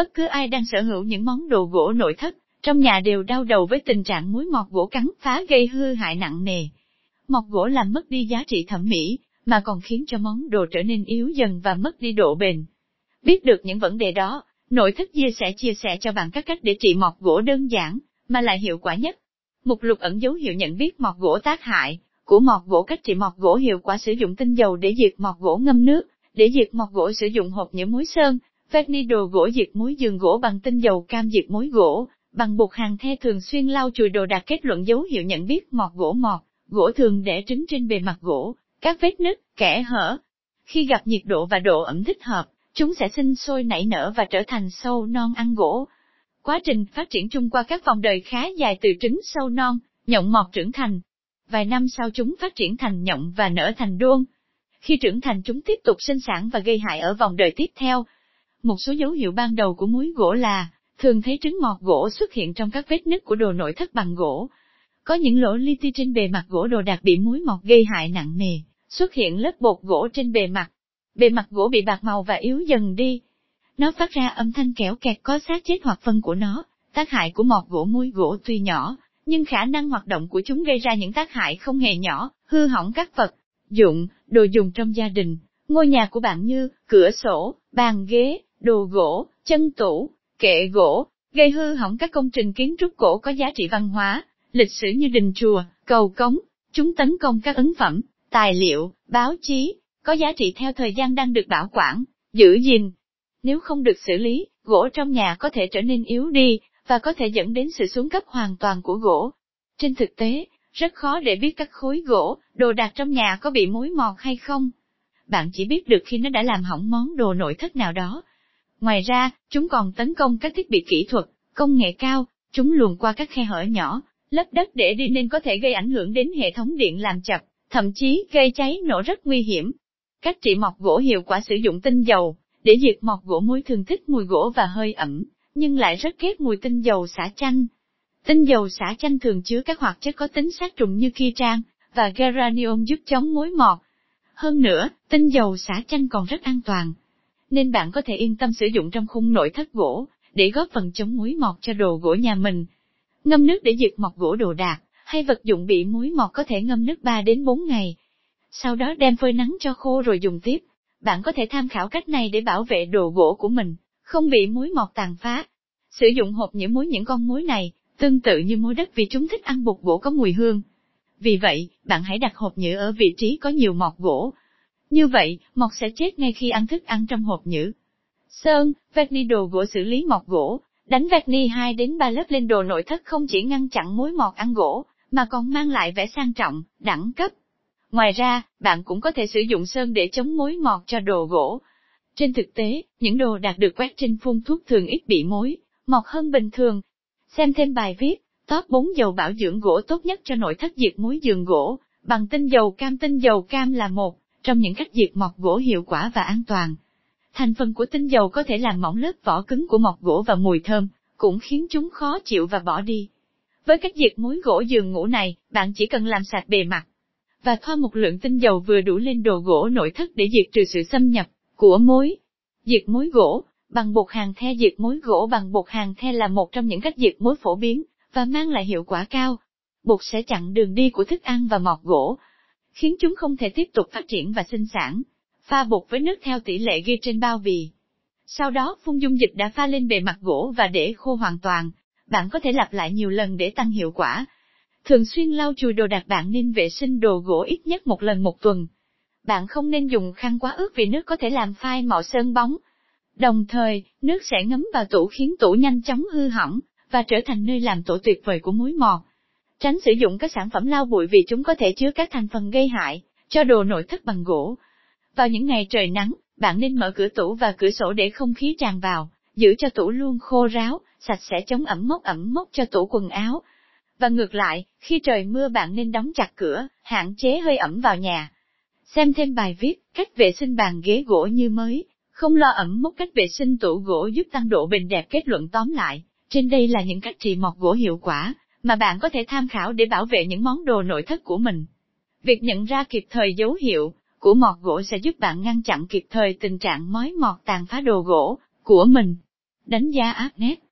Bất cứ ai đang sở hữu những món đồ gỗ nội thất, trong nhà đều đau đầu với tình trạng muối mọt gỗ cắn phá gây hư hại nặng nề. Mọt gỗ làm mất đi giá trị thẩm mỹ, mà còn khiến cho món đồ trở nên yếu dần và mất đi độ bền. Biết được những vấn đề đó, nội thất chia sẽ chia sẻ cho bạn các cách để trị mọt gỗ đơn giản, mà lại hiệu quả nhất. Mục lục ẩn dấu hiệu nhận biết mọt gỗ tác hại, của mọt gỗ cách trị mọt gỗ hiệu quả sử dụng tinh dầu để diệt mọt gỗ ngâm nước, để diệt mọt gỗ sử dụng hộp nhựa muối sơn, Verni đồ gỗ diệt muối giường gỗ bằng tinh dầu cam diệt muối gỗ, bằng bột hàng the thường xuyên lau chùi đồ đạt kết luận dấu hiệu nhận biết mọt gỗ mọt, gỗ thường để trứng trên bề mặt gỗ, các vết nứt, kẽ hở. Khi gặp nhiệt độ và độ ẩm thích hợp, chúng sẽ sinh sôi nảy nở và trở thành sâu non ăn gỗ. Quá trình phát triển chung qua các vòng đời khá dài từ trứng sâu non, nhộng mọt trưởng thành. Vài năm sau chúng phát triển thành nhộng và nở thành đuông. Khi trưởng thành chúng tiếp tục sinh sản và gây hại ở vòng đời tiếp theo. Một số dấu hiệu ban đầu của muối gỗ là, thường thấy trứng mọt gỗ xuất hiện trong các vết nứt của đồ nội thất bằng gỗ. Có những lỗ li ti trên bề mặt gỗ đồ đạc bị muối mọt gây hại nặng nề, xuất hiện lớp bột gỗ trên bề mặt. Bề mặt gỗ bị bạc màu và yếu dần đi. Nó phát ra âm thanh kéo kẹt có xác chết hoặc phân của nó. Tác hại của mọt gỗ muối gỗ tuy nhỏ, nhưng khả năng hoạt động của chúng gây ra những tác hại không hề nhỏ, hư hỏng các vật, dụng, đồ dùng trong gia đình, ngôi nhà của bạn như cửa sổ, bàn ghế, đồ gỗ, chân tủ, kệ gỗ, gây hư hỏng các công trình kiến trúc cổ có giá trị văn hóa, lịch sử như đình chùa, cầu cống, chúng tấn công các ấn phẩm, tài liệu, báo chí, có giá trị theo thời gian đang được bảo quản, giữ gìn. Nếu không được xử lý, gỗ trong nhà có thể trở nên yếu đi, và có thể dẫn đến sự xuống cấp hoàn toàn của gỗ. Trên thực tế, rất khó để biết các khối gỗ, đồ đạc trong nhà có bị mối mọt hay không. Bạn chỉ biết được khi nó đã làm hỏng món đồ nội thất nào đó. Ngoài ra, chúng còn tấn công các thiết bị kỹ thuật, công nghệ cao, chúng luồn qua các khe hở nhỏ, lấp đất để đi nên có thể gây ảnh hưởng đến hệ thống điện làm chập, thậm chí gây cháy nổ rất nguy hiểm. Cách trị mọt gỗ hiệu quả sử dụng tinh dầu, để diệt mọt gỗ muối thường thích mùi gỗ và hơi ẩm, nhưng lại rất ghét mùi tinh dầu xả chanh. Tinh dầu xả chanh thường chứa các hoạt chất có tính sát trùng như kitran và geranium giúp chống mối mọt. Hơn nữa, tinh dầu xả chanh còn rất an toàn, nên bạn có thể yên tâm sử dụng trong khung nội thất gỗ, để góp phần chống muối mọt cho đồ gỗ nhà mình. Ngâm nước để diệt mọt gỗ đồ đạc, hay vật dụng bị muối mọt có thể ngâm nước 3 đến 4 ngày. Sau đó đem phơi nắng cho khô rồi dùng tiếp. Bạn có thể tham khảo cách này để bảo vệ đồ gỗ của mình, không bị muối mọt tàn phá. Sử dụng hộp nhiễm muối những con muối này, tương tự như muối đất vì chúng thích ăn bột gỗ có mùi hương. Vì vậy, bạn hãy đặt hộp nhựa ở vị trí có nhiều mọt gỗ. Như vậy, mọt sẽ chết ngay khi ăn thức ăn trong hộp nhữ. Sơn, verni đồ gỗ xử lý mọt gỗ, đánh verni 2 đến 3 lớp lên đồ nội thất không chỉ ngăn chặn mối mọt ăn gỗ, mà còn mang lại vẻ sang trọng, đẳng cấp. Ngoài ra, bạn cũng có thể sử dụng sơn để chống mối mọt cho đồ gỗ. Trên thực tế, những đồ đạt được quét trên phun thuốc thường ít bị mối, mọt hơn bình thường. Xem thêm bài viết, top 4 dầu bảo dưỡng gỗ tốt nhất cho nội thất diệt mối giường gỗ, bằng tinh dầu cam tinh dầu cam là một trong những cách diệt mọt gỗ hiệu quả và an toàn. Thành phần của tinh dầu có thể làm mỏng lớp vỏ cứng của mọt gỗ và mùi thơm, cũng khiến chúng khó chịu và bỏ đi. Với cách diệt muối gỗ giường ngủ này, bạn chỉ cần làm sạch bề mặt và thoa một lượng tinh dầu vừa đủ lên đồ gỗ nội thất để diệt trừ sự xâm nhập của muối. Diệt muối gỗ bằng bột hàng the diệt muối gỗ bằng bột hàng the là một trong những cách diệt muối phổ biến và mang lại hiệu quả cao. Bột sẽ chặn đường đi của thức ăn và mọt gỗ, khiến chúng không thể tiếp tục phát triển và sinh sản. Pha bột với nước theo tỷ lệ ghi trên bao bì. Sau đó phun dung dịch đã pha lên bề mặt gỗ và để khô hoàn toàn. Bạn có thể lặp lại nhiều lần để tăng hiệu quả. Thường xuyên lau chùi đồ đạc bạn nên vệ sinh đồ gỗ ít nhất một lần một tuần. Bạn không nên dùng khăn quá ướt vì nước có thể làm phai màu sơn bóng. Đồng thời, nước sẽ ngấm vào tủ khiến tủ nhanh chóng hư hỏng, và trở thành nơi làm tổ tuyệt vời của muối mọt. Tránh sử dụng các sản phẩm lau bụi vì chúng có thể chứa các thành phần gây hại cho đồ nội thất bằng gỗ. Vào những ngày trời nắng, bạn nên mở cửa tủ và cửa sổ để không khí tràn vào, giữ cho tủ luôn khô ráo, sạch sẽ chống ẩm mốc ẩm mốc cho tủ quần áo. Và ngược lại, khi trời mưa bạn nên đóng chặt cửa, hạn chế hơi ẩm vào nhà. Xem thêm bài viết, cách vệ sinh bàn ghế gỗ như mới, không lo ẩm mốc cách vệ sinh tủ gỗ giúp tăng độ bền đẹp kết luận tóm lại. Trên đây là những cách trị mọt gỗ hiệu quả, mà bạn có thể tham khảo để bảo vệ những món đồ nội thất của mình. Việc nhận ra kịp thời dấu hiệu của mọt gỗ sẽ giúp bạn ngăn chặn kịp thời tình trạng mói mọt tàn phá đồ gỗ của mình. Đánh giá áp nét